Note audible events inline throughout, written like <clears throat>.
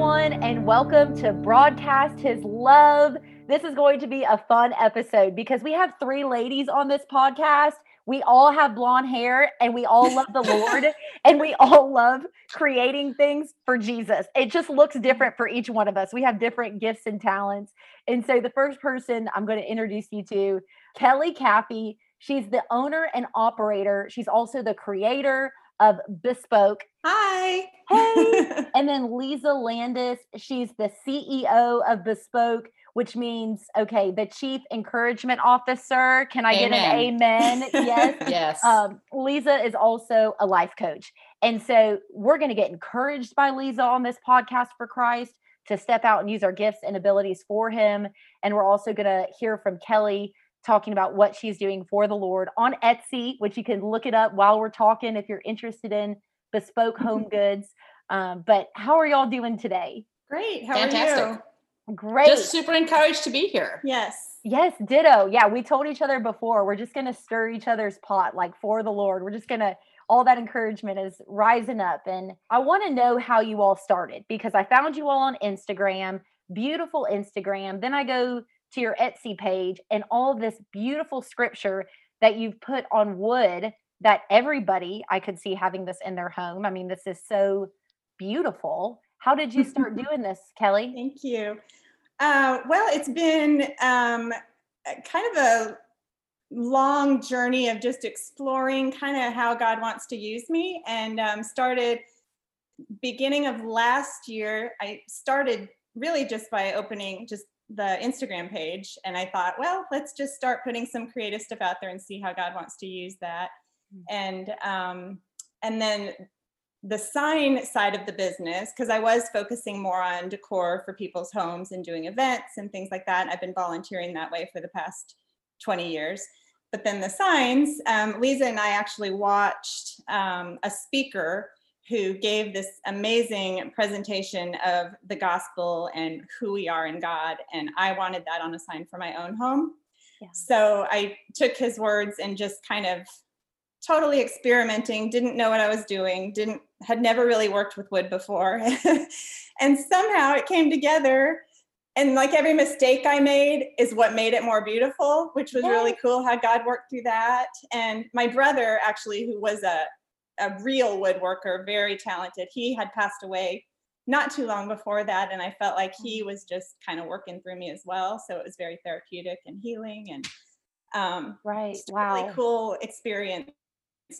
everyone, and welcome to Broadcast His Love. This is going to be a fun episode because we have three ladies on this podcast. We all have blonde hair and we all love the Lord <laughs> and we all love creating things for Jesus. It just looks different for each one of us. We have different gifts and talents. And so, the first person I'm going to introduce you to, Kelly Caffey. She's the owner and operator. She's also the creator of Bespoke. Hi. Hey. <laughs> and then Lisa Landis, she's the CEO of Bespoke, which means, okay, the chief encouragement officer. Can I amen. get an amen? <laughs> Yes. yes. Um, Lisa is also a life coach. And so we're going to get encouraged by Lisa on this podcast for Christ to step out and use our gifts and abilities for him. And we're also going to hear from Kelly talking about what she's doing for the Lord on Etsy, which you can look it up while we're talking if you're interested in bespoke <laughs> home goods. Um, but how are y'all doing today? Great. How Fantastic. are you? Great. Just super encouraged to be here. Yes. Yes, ditto. Yeah, we told each other before we're just going to stir each other's pot like for the Lord. We're just going to all that encouragement is rising up and I want to know how you all started because I found you all on Instagram, beautiful Instagram. Then I go to your Etsy page and all this beautiful scripture that you've put on wood that everybody I could see having this in their home. I mean, this is so beautiful. How did you start <laughs> doing this, Kelly? Thank you. Uh, well, it's been um, kind of a long journey of just exploring kind of how God wants to use me and um, started beginning of last year. I started really just by opening just the Instagram page and I thought, well, let's just start putting some creative stuff out there and see how God wants to use that. Mm-hmm. And um, and then the sign side of the business, because I was focusing more on decor for people's homes and doing events and things like that. I've been volunteering that way for the past 20 years. But then the signs, um, Lisa and I actually watched um, a speaker who gave this amazing presentation of the gospel and who we are in God. And I wanted that on a sign for my own home. Yeah. So I took his words and just kind of totally experimenting, didn't know what I was doing, didn't had never really worked with wood before. <laughs> and somehow it came together. And like every mistake I made is what made it more beautiful, which was really cool how God worked through that. And my brother, actually, who was a a real woodworker, very talented. He had passed away not too long before that, and I felt like he mm. was just kind of working through me as well. So it was very therapeutic and healing, and um, right, wow, really cool experience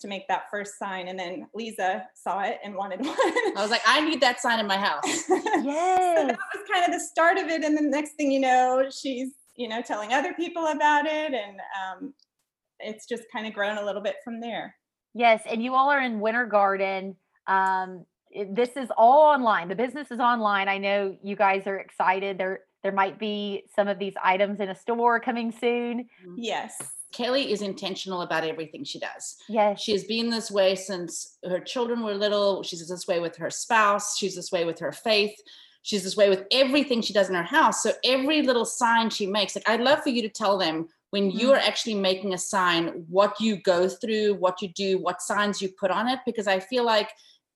to make that first sign. And then Lisa saw it and wanted <laughs> one. I was like, I need that sign in my house. <laughs> yes. so that was kind of the start of it, and the next thing you know, she's you know telling other people about it, and um, it's just kind of grown a little bit from there. Yes, and you all are in Winter Garden. Um, this is all online. The business is online. I know you guys are excited. There, there might be some of these items in a store coming soon. Mm-hmm. Yes. Kelly is intentional about everything she does. Yes. She has been this way since her children were little. She's this way with her spouse. She's this way with her faith. She's this way with everything she does in her house. So every little sign she makes, like I'd love for you to tell them when you mm-hmm. are actually making a sign what you go through what you do what signs you put on it because i feel like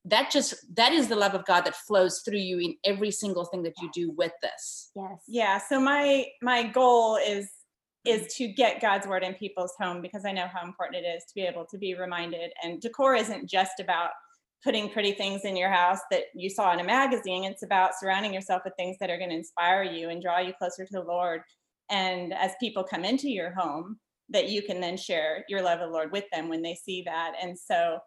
that just that is the love of god that flows through you in every single thing that you do with this. Yes. Yeah so my my goal is is to get god's word in people's home because i know how important it is to be able to be reminded. And decor isn't just about putting pretty things in your house that you saw in a magazine. It's about surrounding yourself with things that are going to inspire you and draw you closer to the lord and as people come into your home that you can then share your love of the lord with them when they see that. And so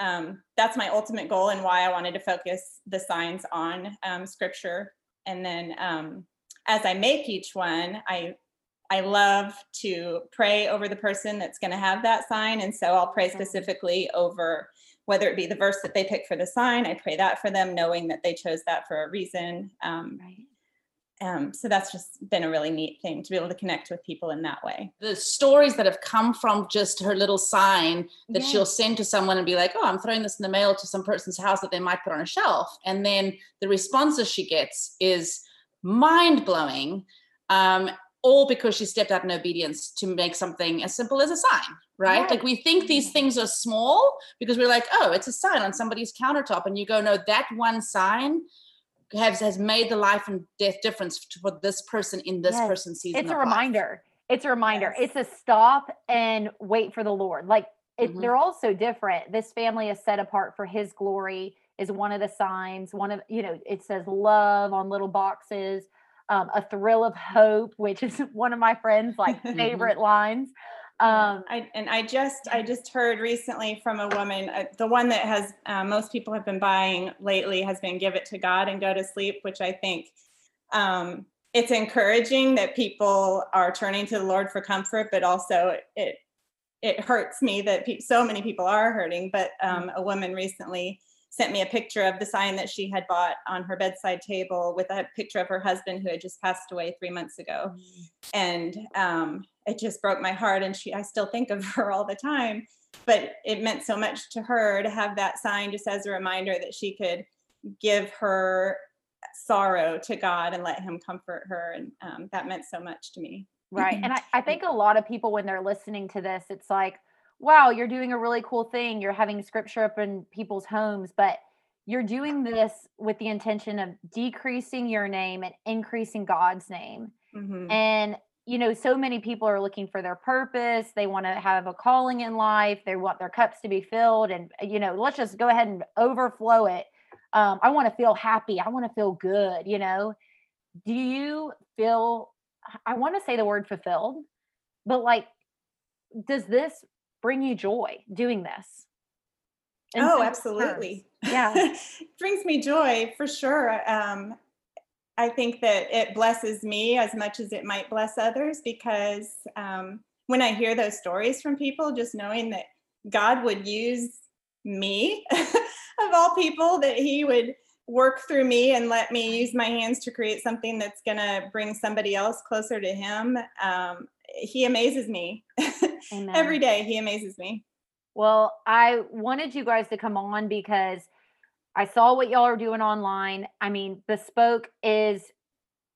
um, that's my ultimate goal and why i wanted to focus the signs on um, scripture. And then um, as i make each one i i love to pray over the person that's going to have that sign. And so i'll pray specifically over whether it be the verse that they pick for the sign i pray that for them knowing that they chose that for a reason um, right um, so that's just been a really neat thing to be able to connect with people in that way. The stories that have come from just her little sign that she'll send to someone and be like, "Oh, I'm throwing this in the mail to some person's house that they might put on a shelf," and then the responses she gets is mind blowing. Um, all because she stepped out in obedience to make something as simple as a sign, right? right? Like we think these things are small because we're like, oh, it's a sign on somebody's countertop. And you go, no, that one sign has has made the life and death difference for this person in this Yes. person's season. it's a life. reminder it's a reminder Yes. it's a stop and wait for the lord like it, Mhm. they're all so different this family is set apart for his glory is one of the signs one of you know it says love on little boxes um, a thrill of hope which is <laughs> one of my friends like Mhm. favorite lines um I, and I just I just heard recently from a woman, uh, the one that has uh, most people have been buying lately has been "Give It to God and Go to Sleep," which I think um, it's encouraging that people are turning to the Lord for comfort, but also it it hurts me that pe- so many people are hurting. But um, a woman recently sent me a picture of the sign that she had bought on her bedside table with a picture of her husband who had just passed away three months ago. And um, it just broke my heart and she i still think of <laughs> her all the time but it meant so much to her to have that sign just as a reminder that she could give her sorrow to god and let him comfort her and um, that meant so much to me Right. And I, <laughs> I think a lot of people, when they're listening to this, it's like, wow, you're doing a really cool thing. You're having scripture up in people's homes, but you're doing this with the intention of decreasing your name and increasing God's name. Mhm. And, you know, so many people are looking for their purpose. They want to have a calling in life. They want their cups to be filled. And, you know, let's just go ahead and overflow it. Um, I want to feel happy. I want to feel good, you know. Do you feel, I want to say the word fulfilled, but like, does this bring you joy doing this? In oh absolutely terms. Yeah. <laughs> brings me joy for sure um, i think that it blesses me as much as it might bless others because um, when i hear those stories from people just knowing that god would use me <laughs> of all people that he would work through me and let me use my hands to create something that's going to bring somebody else closer to him um, he amazes me. <laughs> Every day he amazes me. Well, I wanted you guys to come on because I saw what y'all are doing online. I mean, Bespoke is,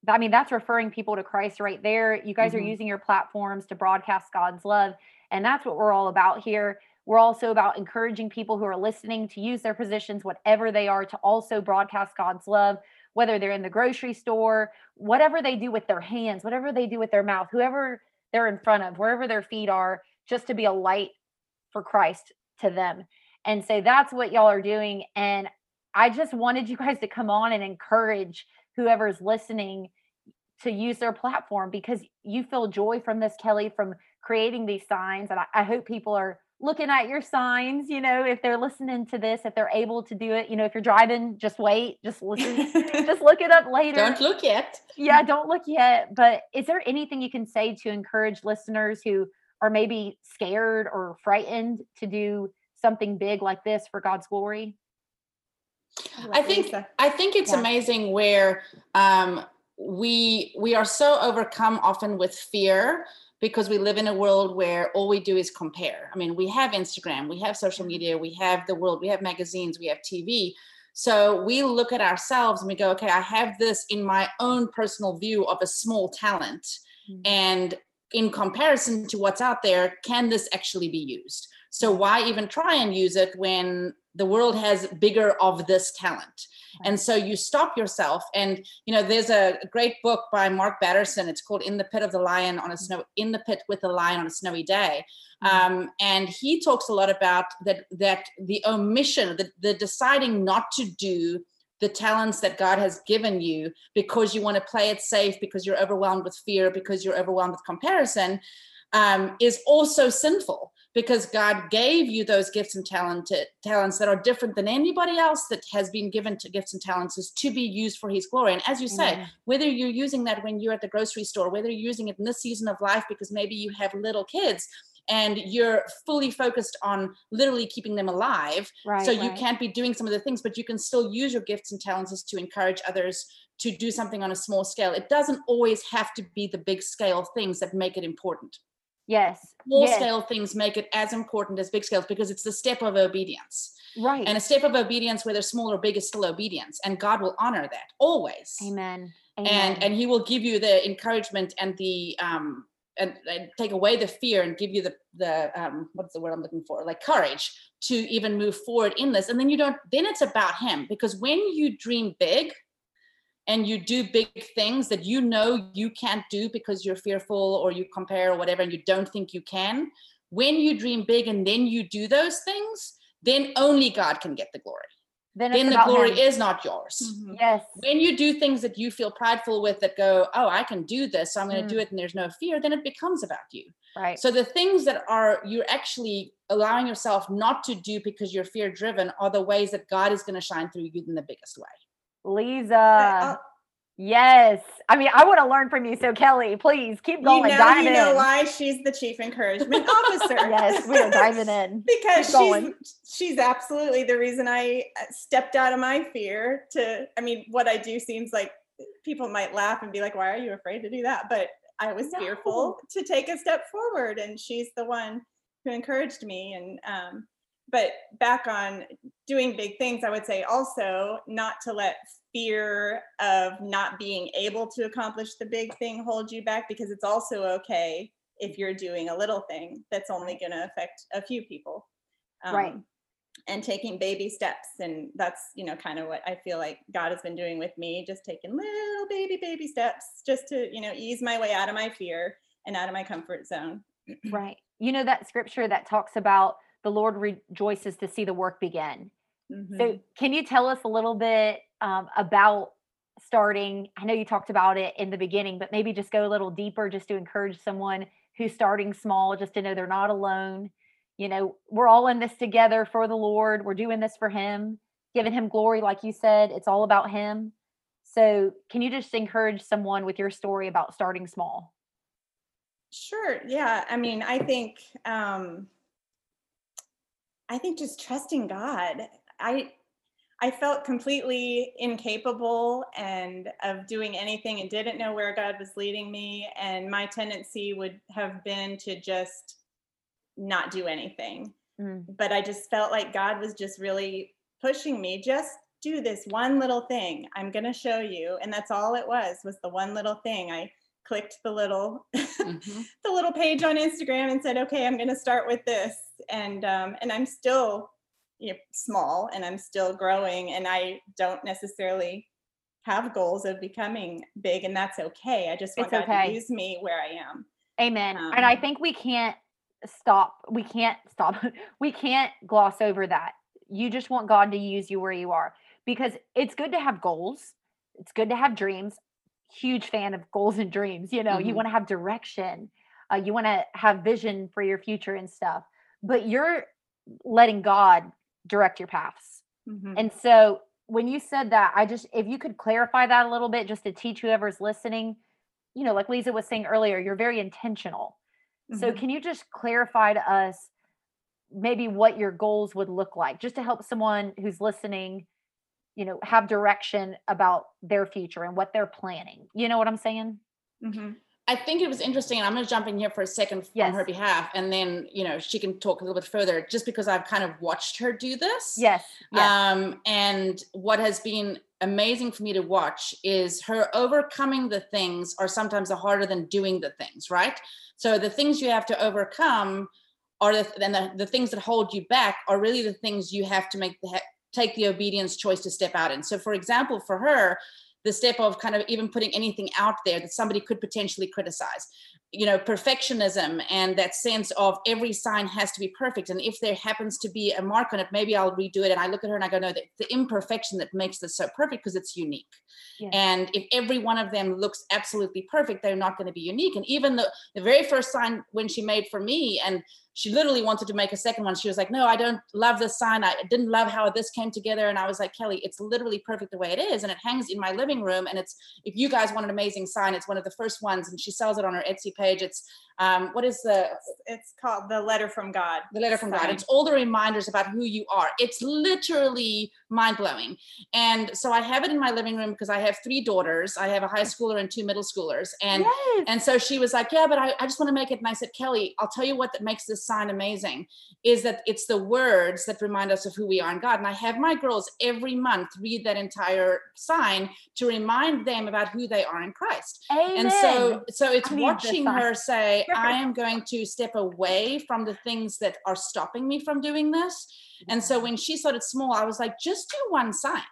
I mean, that's referring people to Christ right there. You guys Mhm. are using your platforms to broadcast God's love. And that's what we're all about here. We're also about encouraging people who are listening to use their positions, whatever they are, to also broadcast God's love, whether they're in the grocery store, whatever they do with their hands, whatever they do with their mouth, whoever they're in front of, wherever their feet are, just to be a light for Christ to them. And so that's what y'all are doing. And I just wanted you guys to come on and encourage whoever's listening to use their platform because you feel joy from this, Kelly, from creating these signs. And I, I hope people are looking at your signs, you know, if they're listening to this, if they're able to do it, you know, if you're driving, just wait, just listen, <laughs> just look it up later Don't look yet. yeah, don't look yet. But is there anything you can say to encourage listeners who are maybe scared or frightened to do something big like this for God's glory? I think Lisa. I think it's Yeah. amazing where um, we we are so overcome often with fear because we live in a world where all we do is compare. I mean, we have Instagram, we have social media, we have the world, we have magazines, we have TV. So we look at ourselves and we go, okay, I have this in my own personal view of a small talent. Mhm. And in comparison to what's out there, can this actually be used? So why even try and use it when the world has bigger of this talent? And so you stop yourself. And you know, there's a great book by Mark Batterson. It's called "In the Pit of the Lion on a Snow in the Pit with the Lion on a Snowy Day," um, and he talks a lot about that that the omission, the, the deciding not to do the talents that God has given you because you want to play it safe, because you're overwhelmed with fear, because you're overwhelmed with comparison, um, is also sinful because God gave you those gifts and talented talents that are different than anybody else that has been given to gifts and talents is to be used for his glory. And as you say, whether you're using that when you're at the grocery store, whether you're using it in this season of life because maybe you have little kids and you're fully focused on literally keeping them alive. Right. so you right. can't be doing some of the things, but you can still use your gifts and talents to encourage others to do something on a small scale. It doesn't always have to be the big scale things that make it important Yes. small yes, scale things make it as important as big scales because it's the step of obedience. Right. And a step of obedience, whether small or big, is still obedience. And God will honor that always. Amen. Amen. And and He will give you the encouragement and the um and, and take away the fear and give you the the um what's the word I'm looking for? Like courage to even move forward in this. And then you don't then it's about him because when you dream big, and you do big things that you know you can't do because you're fearful or you compare or whatever and you don't think you can when you dream big and then you do those things then only god can get the glory Then, then the glory him. is not yours Mhm. Yes. when you do things that you feel prideful with that go oh i can do this so i'm going to Mm. do it and there's no fear then it becomes about you Right. so the things that are you're actually allowing yourself not to do because you're fear driven are the ways that god is going to shine through you in the biggest way Lisa. Yes. I mean, I want to learn from you. So Kelly, please keep you going. know, dive you in. know why she's the chief encouragement officer. <laughs> Yes, we are diving in. <laughs> because Keep going. she's she's absolutely the reason I uh, stepped out of my fear to I mean what I do seems like people might laugh and be like why are you afraid to do that but I was No. fearful to take a step forward and she's the one who encouraged me and um but back on doing big things I would say also not to let fear of not being able to accomplish the big thing hold you back because it's also okay if you're doing a little thing that's only going to affect a few people Right. Um, and taking baby steps and that's you know kind of what i feel like god has been doing with me just taking little baby baby steps just to you know ease my way out of my fear and out of my comfort zone <clears throat> Right. You know that scripture that talks about the Lord rejoices to see the work begin. Mhm. So, can you tell us a little bit um, about starting? I know you talked about it in the beginning, but maybe just go a little deeper just to encourage someone who's starting small, just to know they're not alone. You know, we're all in this together for the Lord. We're doing this for Him, giving Him glory, like you said. It's all about Him. So, can you just encourage someone with your story about starting small? Sure. Yeah. I mean, I think um I think just trusting God. I I felt completely incapable and of doing anything and didn't know where God was leading me and my tendency would have been to just not do anything. Mm. But I just felt like God was just really pushing me just do this one little thing. I'm going to show you and that's all it was was the one little thing. I clicked the little Mhm. <laughs> the little page on Instagram and said, "Okay, I'm going to start with this," and um, and I'm still you know, small and I'm still growing, and I don't necessarily have goals of becoming big, and that's okay. I just want It's God okay. to use me where I am. Amen. and I Um, think we can't stop. We can't stop. <laughs> we can't gloss over that. You just want God to use you where you are because it's good to have goals. It's good to have dreams. Huge fan of goals and dreams. You know, you Mhm. want to have direction. Uh, you want to have vision for your future and stuff. But you're letting God direct your paths. Mhm. And so when you said that, I just, if you could clarify that a little bit just to teach whoever's listening, you know, like Lisa was saying earlier, you're very intentional. So Mhm. can you just clarify to us maybe what your goals would look like just to help someone who's listening, you know, have direction about their future and what they're planning? You know what I'm saying? Mhm. I think it was interesting, and I'm going to jump in here for a second Yes. on her behalf, and then you know she can talk a little bit further, just because I've kind of watched her do this. Yes. Yes. Um, and what has been amazing for me to watch is her overcoming the things are sometimes harder than doing the things, right? So the things you have to overcome are the and the, the things that hold you back are really the things you have to make the take the obedience choice to step out in. So for example, for her, the step of kind of even putting anything out there that somebody could potentially criticize you know perfectionism and that sense of every sign has to be perfect. And if there happens to be a mark on it maybe i'll redo it and i look at her and i go no the, the imperfection that makes this so perfect because it's unique. And if every one of them looks absolutely perfect they're not going to be unique. And even the, the very first sign when she made for me and she literally wanted to make a second one she was like no i don't love this sign. I didn't love how this came together. And i was like kelly it's literally perfect the way it is and it hangs in my living room and it's if you guys want an amazing sign it's one of the first ones. And she sells it on her etsy page it's um, what is the It's called the letter from God. the letter from God. It's all the reminders about who you are. It's literally mind blowing. And so I have it in my living room because I have three daughters. I have a high schooler and two middle schoolers. And yes. and so she was like, Yeah, but I, I just want to make it. And I said, Kelly, I'll tell you what that makes this sign amazing is that it's the words that remind us of who we are in God. And I have my girls every month read that entire sign to remind them about who they are in Christ Amen. and so so it's I need this watching her say i am going to step away from the things that are stopping me from doing this. And so when she started small i was like just do one sign.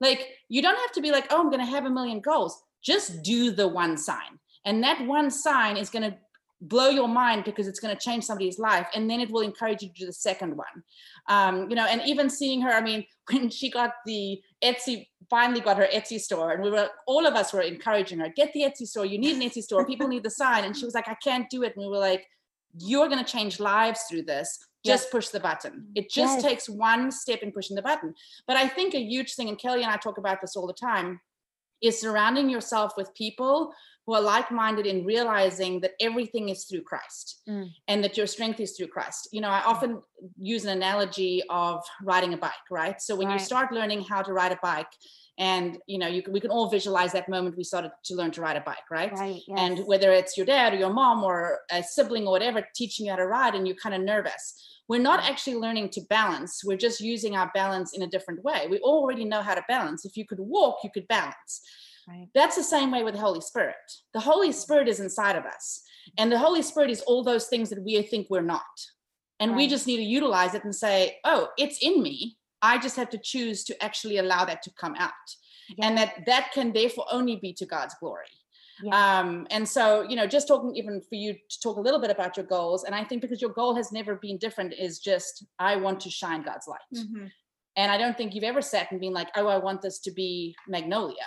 Like you don't have to be like, oh, I'm going to have a million goals. Just do the one sign. And that one sign is going to blow your mind because it's going to change somebody's life and then it will encourage you to do the second one. Um, you know and even seeing her i mean <laughs> when she got the etsy finally got her etsy store and we were all of us were encouraging her get the etsy store you need an etsy store people need the sign. And she was like i can't do it. And we were like you're going to change lives through this. Just yes. push the button. It just yes. takes one step in pushing the button. But i think a huge thing and kelly and i talk about this all the time is surrounding yourself with people who are like-minded in realizing that everything is through Christ mm. and that your strength is through Christ. You know, I often use an analogy of riding a bike, right? So when right. you start learning how to ride a bike, and you know, you can, we can all visualize that moment we started to learn to ride a bike, right? Right. Yes. And whether it's your dad or your mom or a sibling or whatever teaching you how to ride, and you're kind of nervous we're not actually learning to balance. We're just using our balance in a different way. We already know how to balance. If you could walk, you could balance. Right. That's the same way with the Holy Spirit. The Holy Spirit is inside of us. And the Holy Spirit is all those things that we think we're not. And right. we just need to utilize it and say, oh, it's in me. I just have to choose to actually allow that to come out. Yeah. And that that can therefore only be to God's glory. Yeah. Um, and so, you know, just talking even for you to talk a little bit about your goals. And I think because your goal has never been different, is just, I want to shine God's light. Mm-hmm. And I don't think you've ever sat and been like, oh, I want this to be Magnolia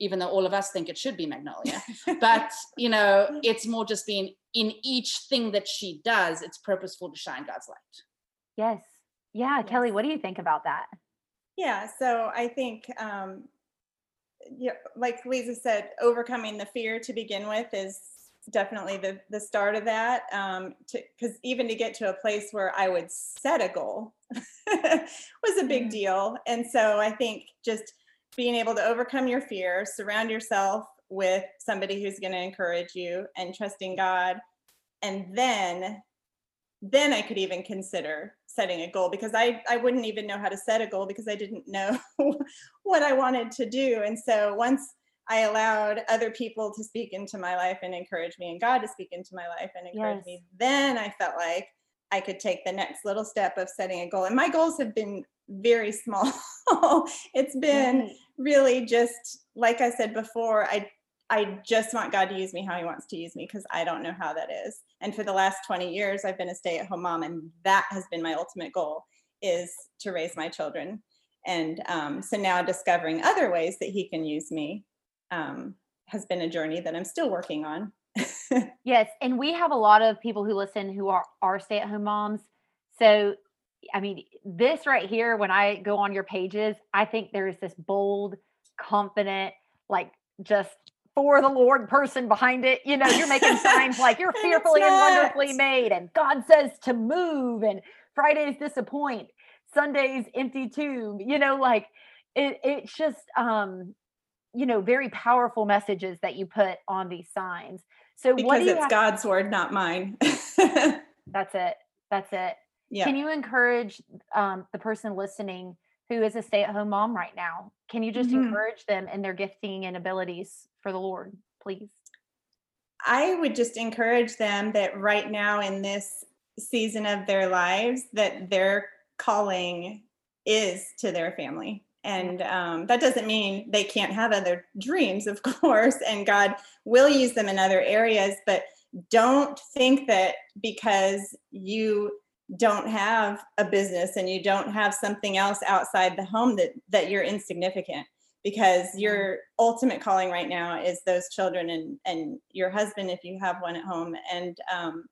even though all of us think it should be Magnolia. but, you know, it's more just being in each thing that she does, it's purposeful to shine God's light. Yes. Yeah. Yes. Kelly, what do you think about that? Yeah. So I think, um, yeah, like Lisa said, overcoming the fear to begin with is definitely the the start of that. Um, because even to get to a place where I would set a goal <laughs> was a big mm. deal, and so I think just being able to overcome your fear, surround yourself with somebody who's going to encourage you and trusting God. And then then I could even consider setting a goal because I, I wouldn't even know how to set a goal because I didn't know <laughs> what I wanted to do. And so once I allowed other people to speak into my life and encourage me and God to speak into my life and encourage yes. me, then I felt like I could take the next little step of setting a goal. And my goals have been very small. <laughs> it's been right. really just like I said before, I I just want God to use me how he wants to use me because I don't know how that is. And for the last 20 years I've been a stay-at-home mom and that has been my ultimate goal is to raise my children. And um, so now discovering other ways that he can use me um, has been a journey that I'm still working on. <laughs> yes, and we have a lot of people who listen who are are stay-at-home moms. So I mean, this right here, when I go on your pages, I think there's this bold, confident, like just for the Lord person behind it. You know, you're making signs like you're <laughs> fearfully and wonderfully made, and God says to move, and Fridays disappoint, Sundays empty tomb. You know, like it, it's just um, you know, very powerful messages that you put on these signs. So because it's have- God's word, not mine. <laughs> That's it. That's it. Yeah. Can you encourage um, the person listening who is a stay at home mom right now? Can you just mm-hmm. encourage them in their gifting and abilities for the Lord, please? I would just encourage them that right now in this season of their lives, that their calling is to their family. And um, that doesn't mean they can't have other dreams, of <laughs> course, and God will use them in other areas. But don't think that because you don't have a business and you don't have something else outside the home that that you're insignificant because your ultimate calling right now is those children and and your husband if you have one at home and um,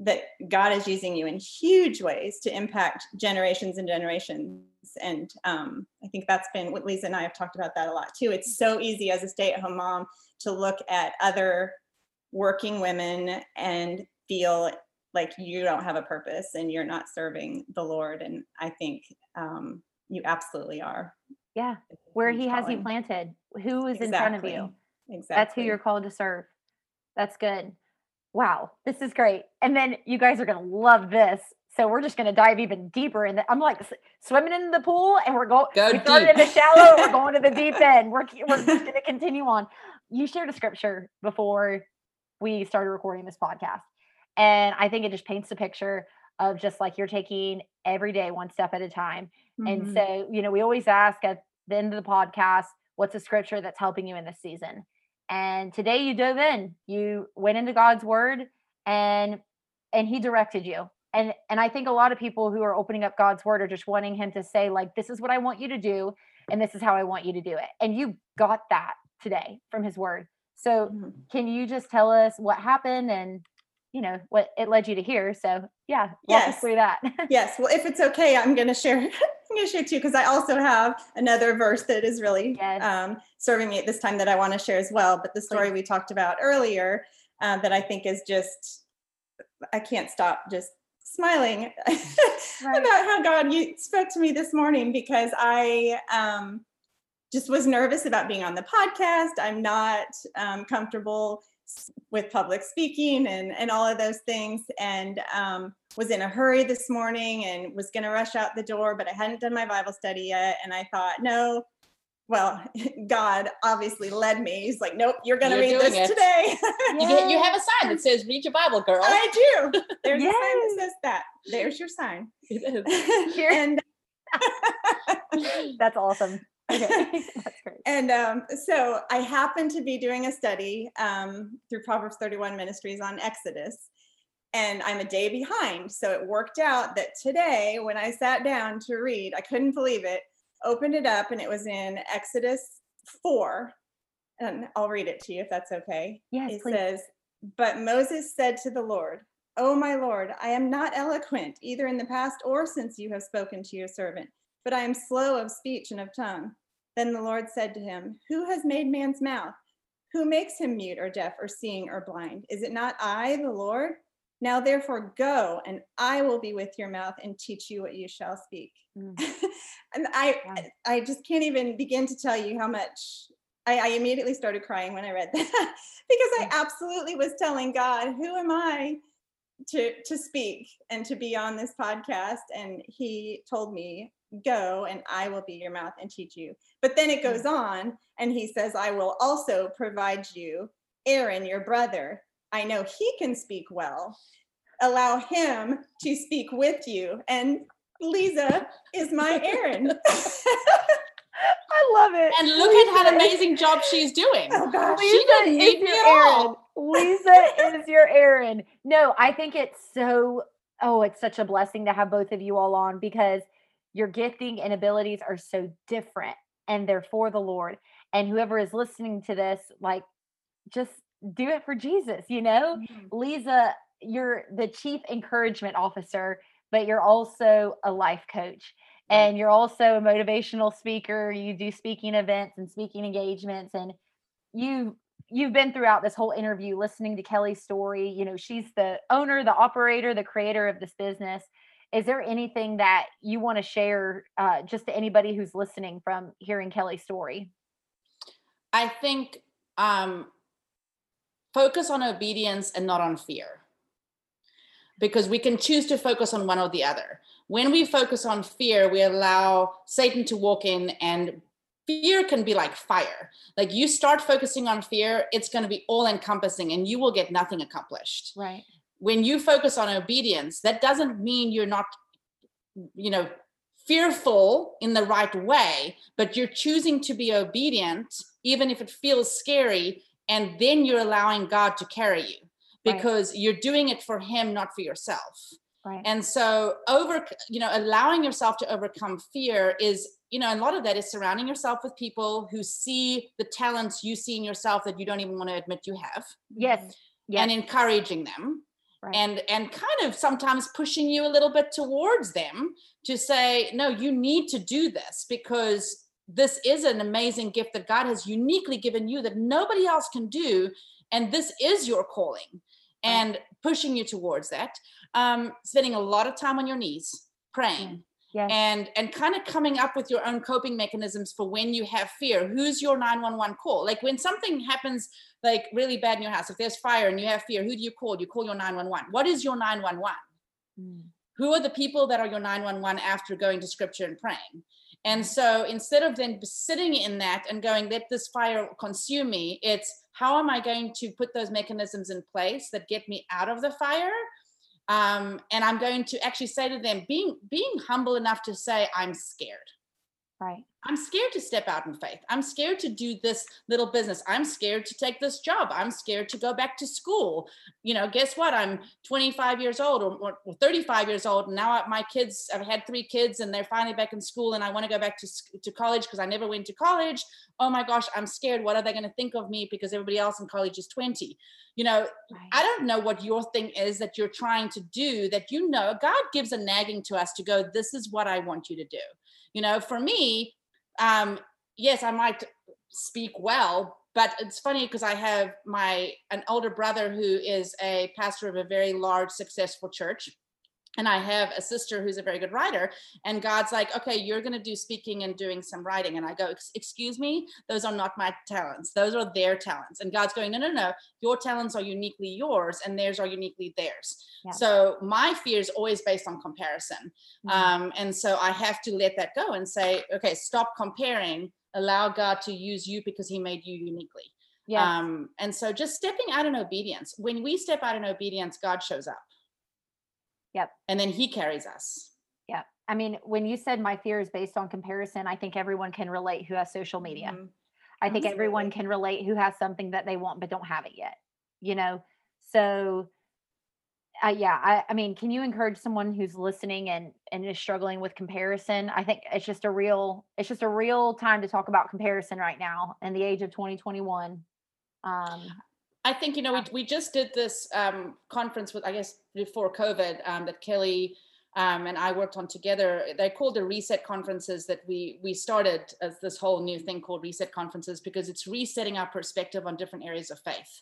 that God is using you in huge ways to impact generations and generations. And um, I think that's been what Lisa and I have talked about that a lot too. It's so easy as a stay at home mom to look at other working women and feel like you don't have a purpose and you're not serving the Lord. And I think um, you absolutely are. Yeah. Where he has you planted, who is exactly. in front of you. Exactly. That's who you're called to serve. That's good. Wow, this is great. And then you guys are going to love this. So we're just going to dive even deeper in the, I'm like swimming in the pool and we're going, Go we started in the shallow, we're <laughs> going to the deep end. We're, we're just going to continue on. You shared a scripture before we started recording this podcast. And I think it just paints a picture of just like you're taking every day one step at a time. Mm-hmm. And so, you know, we always ask at the end of the podcast, what's a scripture that's helping you in this season? And today you dove in, you went into God's word and and he directed you. And and I think a lot of people who are opening up God's word are just wanting him to say like this is what I want you to do and this is how I want you to do it. And you got that today from his word. So Mhm. can you just tell us what happened and you know what it led you to here? So yeah, walk us Yes. through that. <laughs> Yes. Well, if it's okay, I'm going to share. <laughs> I'm going to share too because I also have another verse that is really Yes. um, serving me at this time that I want to share as well. But the story we talked about earlier uh, that I think is just I can't stop just smiling <laughs> Right. about how God you spoke to me this morning because I um, just was nervous about being on the podcast. I'm not um, comfortable with public speaking and and all of those things, and um, was in a hurry this morning and was going to rush out the door, but I hadn't done my Bible study yet, and I thought, no. Well, <laughs> God obviously led me. He's like, nope, you're going to read this it. today. You, get, you have a sign that <laughs> says "Read your Bible, girl." I do. There's a sign that says that. There's your sign. It is. <laughs> Here. and That's awesome. Okay. <laughs> That's great. and um, so I happened to be doing a study um, through Proverbs 31 Ministries on Exodus, and I'm a day behind. So it worked out that today, when I sat down to read, I couldn't believe it. Opened it up, and it was in Exodus 4. And I'll read it to you if that's okay. Yes, it please. says, But Moses said to the Lord, O my Lord, I am not eloquent, either in the past or since you have spoken to your servant, but I am slow of speech and of tongue. Then the Lord said to him, Who has made man's mouth? Who makes him mute or deaf or seeing or blind? Is it not I, the Lord? Now therefore go, and I will be with your mouth and teach you what you shall speak. Mm. <laughs> and I Wow. I just can't even begin to tell you how much I, I immediately started crying when I read that <laughs> because I absolutely was telling God, who am I to to speak and to be on this podcast? And he told me, go and I will be your mouth and teach you. But then it goes mm. on and he says, I will also provide you Aaron, your brother. I know he can speak well. Allow him to speak with you. And Lisa is my Aaron. <laughs> I love it. And look at how how is- amazing job she's doing. oh gosh. She Lisa didn't need me your at Aaron. all. Lisa is your Aaron. No, I think it's so, oh, it's such a blessing to have both of you all on because your gifting and abilities are so different and they're for the Lord. And whoever is listening to this, like, just do it for Jesus, you know? Mhm. Lisa, you're the chief encouragement officer, but you're also a life coach. Right. And you're also a motivational speaker. You do speaking events and speaking engagements. And you you've been throughout this whole interview listening to Kelly's story. You know, she's the owner, the operator, the creator of this business. Is there anything that you want to share uh, just to anybody who's listening from hearing Kelly's story? I think um, focus on obedience and not on fear. Because we can choose to focus on one or the other. When we focus on fear, we allow Satan to walk in, and fear can be like fire. Like you start focusing on fear, it's going to be all encompassing and you will get nothing accomplished. Right. When you focus on obedience, that doesn't mean you're not, you know, fearful in the right way, but you're choosing to be obedient, even if it feels scary. And then you're allowing God to carry you Right. because you're doing it for Him, not for yourself. Right. And so, over, you know, allowing yourself to overcome fear is, you know, a lot of that is surrounding yourself with people who see the talents you see in yourself that you don't even want to admit you have yes. Yes. and encouraging them Right. and and kind of sometimes pushing you a little bit towards them to say no you need to do this because this is an amazing gift that god has uniquely given you that nobody else can do and this is your calling and pushing you towards that um spending a lot of time on your knees praying yes. and and kind of coming up with your own coping mechanisms for when you have fear. Who's your 911 call? Like when something happens like really bad in your house if there's fire and you have fear who do you call? You call your 911 what is your 911 Mm. who are the people that are your 911 after going to scripture and praying? And so instead of then sitting in that and going let this fire consume me it's how am i going to put those mechanisms in place that get me out of the fire um, and i'm going to actually say to them being being humble enough to say i'm scared Right. I'm scared to step out in faith. I'm scared to do this little business. I'm scared to take this job. I'm scared to go back to school. You know, guess what? I'm 25 years old or, or 35 years old. And now my kids, I've had three kids and they're finally back in school and I want to go back to, to college because I never went to college. Oh my gosh, I'm scared. What are they going to think of me because everybody else in college is 20? You know, right. I don't know what your thing is that you're trying to do that you know God gives a nagging to us to go, this is what I want you to do. You know, for me, um, yes, I might speak well, but it's funny because I have my an older brother who is a pastor of a very large, successful church. And I have a sister who's a very good writer. And God's like, okay, you're going to do speaking and doing some writing. And I go, excuse me, those are not my talents. Those are their talents. And God's going, no, no, no. Your talents are uniquely yours and theirs are uniquely theirs. Yeah. So my fear is always based on comparison. Mm-hmm. Um, and so I have to let that go and say, okay, stop comparing. Allow God to use you because he made you uniquely. Yes. Um, and so just stepping out in obedience. When we step out in obedience, God shows up. Yep. And then he carries us. Yeah. I mean, when you said my fear is based on comparison, I think everyone can relate who has social media. Mm-hmm. I think Absolutely. everyone can relate who has something that they want but don't have it yet. You know, so uh, yeah, I, I mean, can you encourage someone who's listening and and is struggling with comparison? I think it's just a real it's just a real time to talk about comparison right now in the age of 2021. Um, I think you know we we just did this um, conference with I guess before COVID um, that Kelly um, and I worked on together. They're called the Reset conferences that we we started as this whole new thing called Reset conferences because it's resetting our perspective on different areas of faith,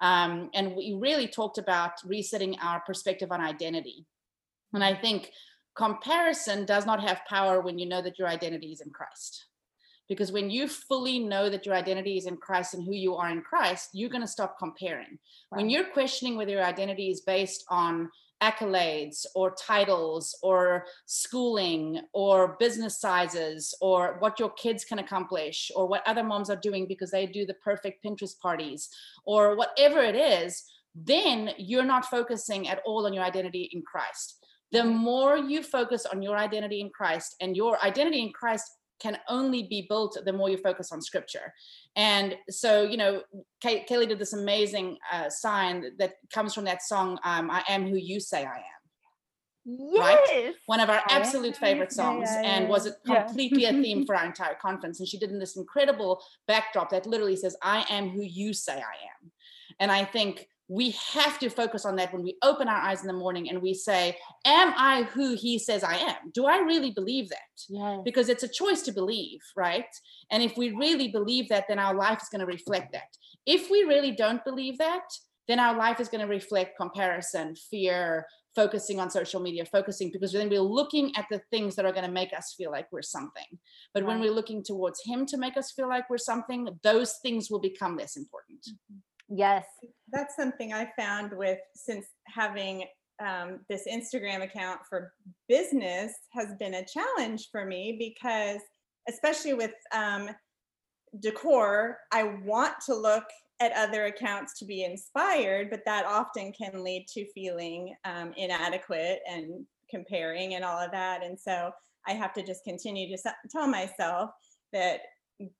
um, and we really talked about resetting our perspective on identity. And I think comparison does not have power when you know that your identity is in Christ because when you fully know that your identity is in Christ and who you are in Christ, you're going to stop comparing. Right. When you're questioning whether your identity is based on accolades or titles or schooling or business sizes or what your kids can accomplish or what other moms are doing because they do the perfect Pinterest parties or whatever it is, then you're not focusing at all on your identity in Christ. The more you focus on your identity in Christ and your identity in Christ can only be built the more you focus on scripture. And so, you know, Kay- Kaylee did this amazing uh, sign that comes from that song, um, I Am Who You Say I Am. Yes. Right? One of our absolute favorite songs, yeah, yeah, and was it completely a theme <laughs> for our entire conference. And she did in this incredible backdrop that literally says, I am who you say I am. And I think we have to focus on that when we open our eyes in the morning and we say, Am I who he says I am? Do I really believe that? Yes. Because it's a choice to believe, right? And if we really believe that, then our life is going to reflect that. If we really don't believe that, then our life is going to reflect comparison, fear, focusing on social media, focusing because then we're looking at the things that are going to make us feel like we're something. But right. when we're looking towards Him to make us feel like we're something, those things will become less important. Mm-hmm. Yes. That's something I found with since having um, this Instagram account for business has been a challenge for me because, especially with um, decor, I want to look at other accounts to be inspired, but that often can lead to feeling um, inadequate and comparing and all of that. And so I have to just continue to tell myself that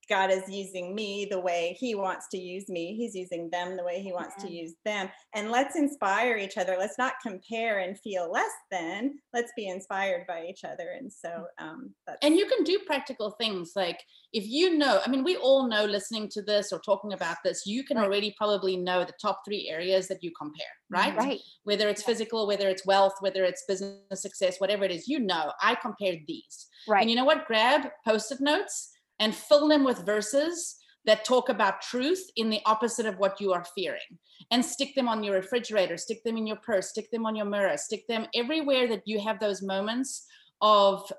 God is using me the way he wants to use me. He's using them the way he wants yeah. to use them. And let's inspire each other. Let's not compare and feel less than. Let's be inspired by each other. And so mm. um And you can do practical things like if you know, I mean, we all know listening to this or talking about this, you can right. already probably know the top three areas that you compare, right? Right. Whether it's yeah. physical, whether it's wealth, whether it's business success, whatever it is, you know, I compared these. Right. And you know what? Grab post-it notes and fill them with verses that talk about truth in the opposite of what you are fearing. And stick them on your refrigerator stick them in your purse stick them on your mirror stick them everywhere that you have those moments of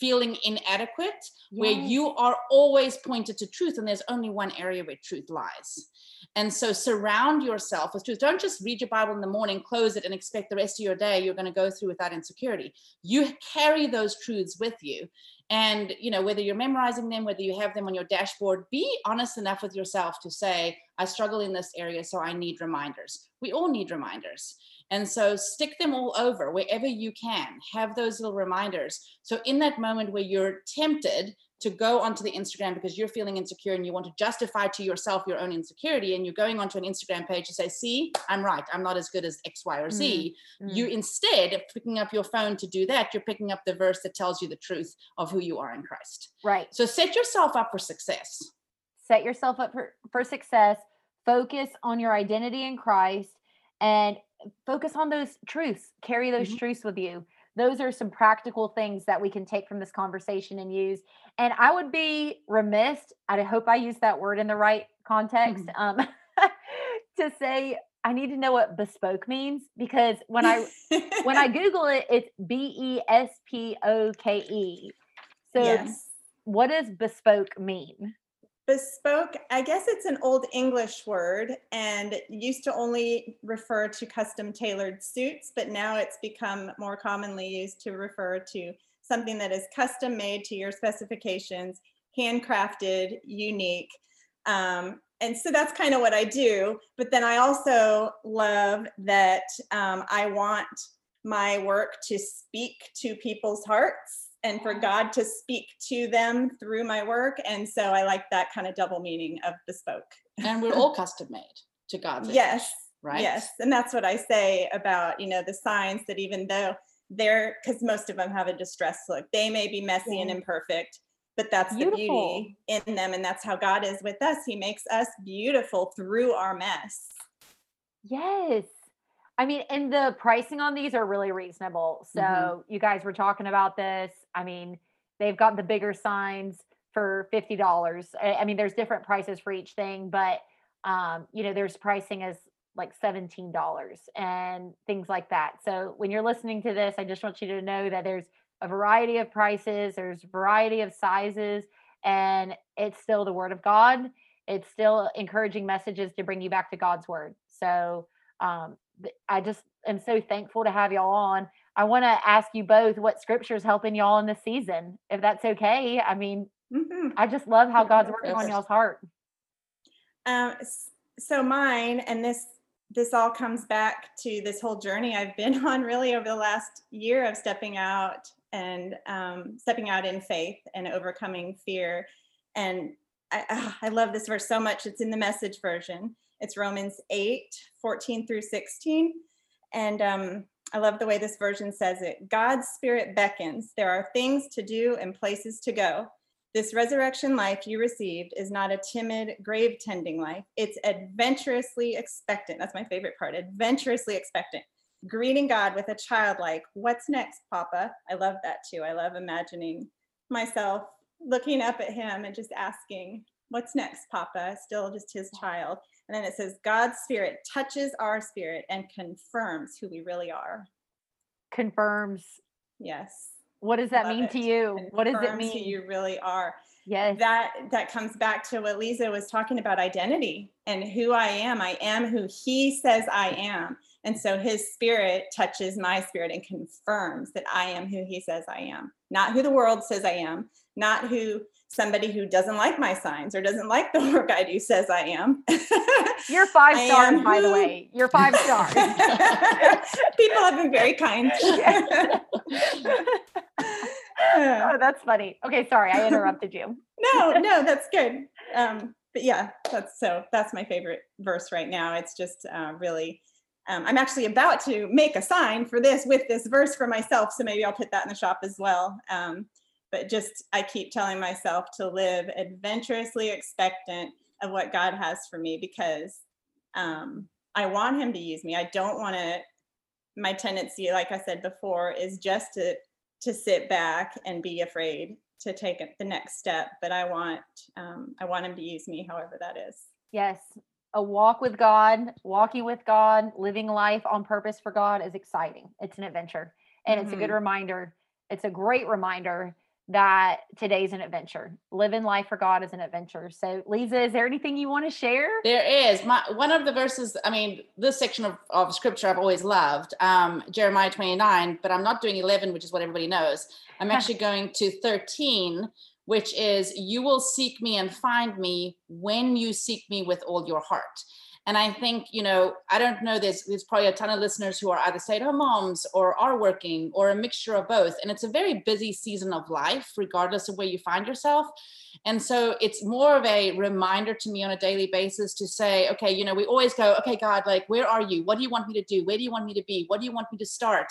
feeling inadequate yes. where you are always pointed to truth and there's only one area where truth lies. And so surround yourself with truth. Don't just read your bible in the morning close it and expect the rest of your day you're going to go through without insecurity. You carry those truths with you and you know whether you're memorizing them whether you have them on your dashboard be honest enough with yourself to say i struggle in this area so i need reminders. We all need reminders. And so stick them all over wherever you can. Have those little reminders. So in that moment where you're tempted to go onto the Instagram because you're feeling insecure and you want to justify to yourself your own insecurity, and you're going onto an Instagram page to say, See, I'm right, I'm not as good as X, Y, or Z. Mm. You instead of picking up your phone to do that, you're picking up the verse that tells you the truth of who you are in Christ. right. So set yourself up for success. set yourself up for, for success focus on your identity in christ and focus on those truths carry those Mhm. truths with you those are some practical things that we can take from this conversation and use and i would be remiss i hope i use that word in the right context um, <laughs> to say i need to know what bespoke means because when i when i <laughs> google it it's b-e-s-p-o-k-e so yes. what does bespoke mean Bespoke, I guess it's an old English word and used to only refer to custom tailored suits, but now it's become more commonly used to refer to something that is custom made to your specifications, handcrafted, unique. Um, and so that's kind of what I do. But then I also love that um, I want my work to speak to people's hearts and for God to speak to them through my work. And so I like that kind of double meaning of bespoke. And we're all custom made to God's image, Yes. right? Yes. And that's what I say about, you know, the signs that even though they're, because most of them have a distressed look, they may be messy and imperfect, but that's the beauty in them. And that's how God is with us. He makes us beautiful through our mess. Yes. I mean, and the pricing on these are really reasonable. So Mhm. you guys were talking about this. I mean, they've got the bigger signs for fifty dollars. I, I mean, there's different prices for each thing, but um, you know, there's pricing as like seventeen dollars and things like that. So when you're listening to this, I just want you to know that there's a variety of prices, there's variety of sizes, and it's still the word of God. It's still encouraging messages to bring you back to God's word. So um, I just am so thankful to have y'all on. I want to ask you both what scripture's helping y'all in this season, if that's okay. I mean, Mhm. I just love how God's working on y'all's heart. Um, so mine, and this this all comes back to this whole journey I've been <laughs> on really over the last year of stepping out and um, stepping out in faith and overcoming fear. And I, ah, I love this verse so much. It's in the message version. It's Romans 8, 14 through 16. And um, I love the way this version says it. God's spirit beckons. There are things to do and places to go. This resurrection life you received is not a timid grave tending life. It's adventurously expectant. That's my favorite part. Adventurously expectant. Greeting God with a childlike, what's next, Papa? I love that too. I love imagining myself looking up at him and just asking, what's next, Papa? Still just his child. And then it says, God's spirit touches our spirit and confirms who we really are. Confirms. Yes. What does that Love mean it. to you? What does it Confirms who mean? you really are. Yes. that that comes back to what Lize was talking about identity and who I am. I am who he says I am. And so his spirit touches my spirit and confirms that I am who he says I am. Not who the world says I am, not who somebody who doesn't like my signs or doesn't like the <laughs> work I do says I am. <laughs> You're five stars, by the way. You're five stars. <laughs> People have been very kind. oh, that's funny. Okay, sorry, I interrupted you. no, no, that's good. Um, but yeah, that's so that's my favorite verse right now. It's just uh, really. Um, I'm actually about to make a sign for this with this verse for myself, so maybe I'll put that in the shop as well. Um, but just I keep telling myself to live adventurously expectant of what God has for me because um, I want Him to use me. I don't want to. My tendency, like I said before, is just to to sit back and be afraid to take the next step but i want um, i want him to use me however that is Yes, a walk with God, walking with God, living life on purpose for God is exciting. It's an adventure. And it's a good Mhm. reminder. It's a great reminder that today's an adventure. Living life for God is an adventure. So, Lize, is there anything you want to share? There is my one of the verses. I mean, this section of, of scripture I've always loved, um, Jeremiah 29, but I'm not doing 11, which is what everybody knows. I'm <laughs> actually going to 13, which is, You will seek me and find me when you seek me with all your heart. And I think, you know, I don't know, there's, there's probably a ton of listeners who are either stay at home moms or are working or a mixture of both. And it's a very busy season of life, regardless of where you find yourself. And so it's more of a reminder to me on a daily basis to say, okay, you know, we always go, okay, God, like, where are you? What do you want me to do? Where do you want me to be? What do you want me to start?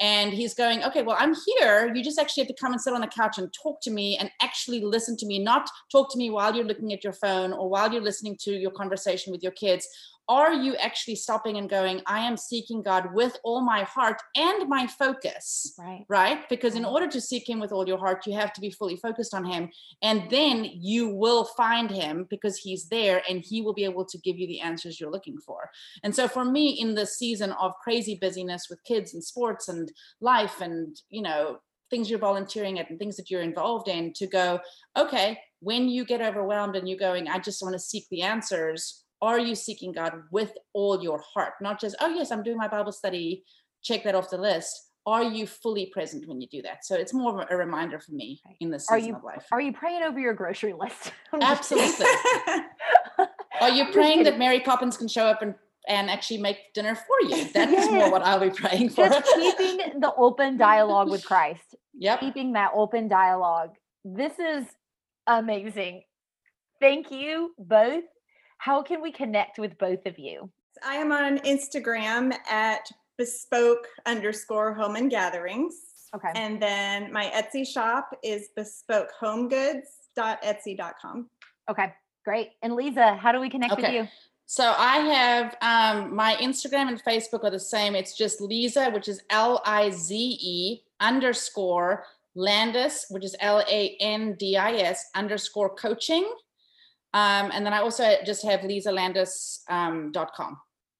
and he's going okay well i'm here you just actually have to come and sit on the couch and talk to me and actually listen to me not talk to me while you're looking at your phone or while you're listening to your conversation with your kids are you actually stopping and going i am seeking god with all my heart and my focus right. right? Because in order to seek him with all your heart you have to be fully focused on him and then you will find him because he's there and he will be able to give you the answers you're looking for. And so for me in the season of crazy busyness with kids and sports and life and you know things you're volunteering at and things that you're involved in to go okay when you get overwhelmed and you're going i just want to seek the answers are you seeking God with all your heart? Not just, oh, yes, I'm doing my Bible study, check that off the list. Are you fully present when you do that? So it's more of a reminder for me in this season are you, of life. Are you praying over your grocery list? <laughs> Absolutely. <laughs> are you praying that Mary Poppins can show up and and actually make dinner for you. <laughs> That's yeah. more what I'll be praying for. Just keeping the open dialogue with Christ. Yep. Keeping that open dialogue. This is amazing. Thank you both how can we connect with both of you? I am on Instagram at bespoke underscore home and gatherings. Okay. And then my Etsy shop is bespokehomegoods.etsy.com. Okay, great. And Lize, how do we connect okay. with you? So I have um, my Instagram and Facebook are the same. It's just Lize, which is L I Z E underscore Landis, which is L A N D I S underscore coaching. Um, and then I also just have lizelandis.com. Um,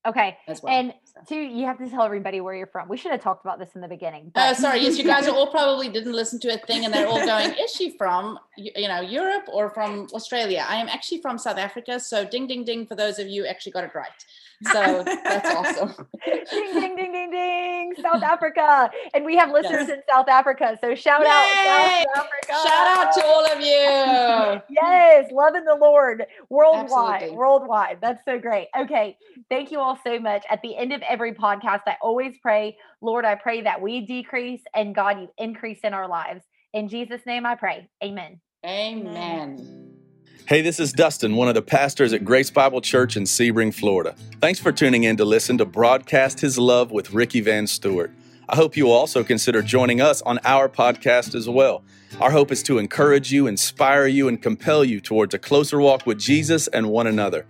okay. As well. And two, you have to tell everybody where you're from. We should have talked about this in the beginning. Oh, uh, sorry. Yes, you guys are <laughs> all probably didn't listen to a thing and they're all going, is she from, you know, Europe or from Australia? I am actually from South Africa. So ding, ding, ding for those of you actually got it right. So that's awesome. <laughs> ding, ding, ding, ding, ding. South Africa. And we have listeners yes. in South Africa. So shout Yay! out South Africa. Shout out to all of you. <laughs> yes. Loving the Lord worldwide. Absolutely. Worldwide. That's so great. Okay. Thank you all so much. At the end of every podcast, I always pray, Lord, I pray that we decrease and God, you increase in our lives. In Jesus' name I pray. Amen. Amen. Amen. Hey, this is Dustin, one of the pastors at Grace Bible Church in Sebring, Florida. Thanks for tuning in to listen to Broadcast His Love with Ricky Van Stewart. I hope you will also consider joining us on our podcast as well. Our hope is to encourage you, inspire you, and compel you towards a closer walk with Jesus and one another.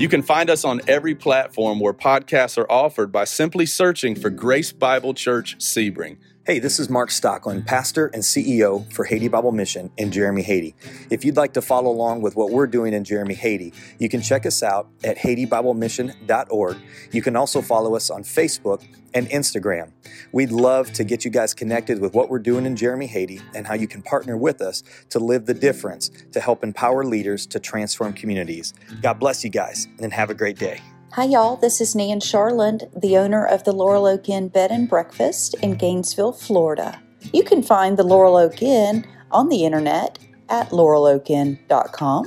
You can find us on every platform where podcasts are offered by simply searching for Grace Bible Church Sebring. Hey, this is Mark Stockland, pastor and CEO for Haiti Bible Mission in Jérémie, Haiti. If you'd like to follow along with what we're doing in Jérémie, Haiti, you can check us out at HaitiBibleMission.org. You can also follow us on Facebook and Instagram. We'd love to get you guys connected with what we're doing in Jérémie, Haiti, and how you can partner with us to live the difference to help empower leaders to transform communities. God bless you guys, and have a great day. Hi, y'all. This is Nan Charland, the owner of the Laurel Oak Inn Bed and Breakfast in Gainesville, Florida. You can find the Laurel Oak Inn on the internet at laureloakinn.com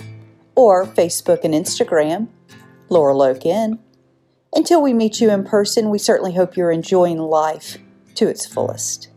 or Facebook and Instagram, Laurel Oak Inn. Until we meet you in person, we certainly hope you're enjoying life to its fullest.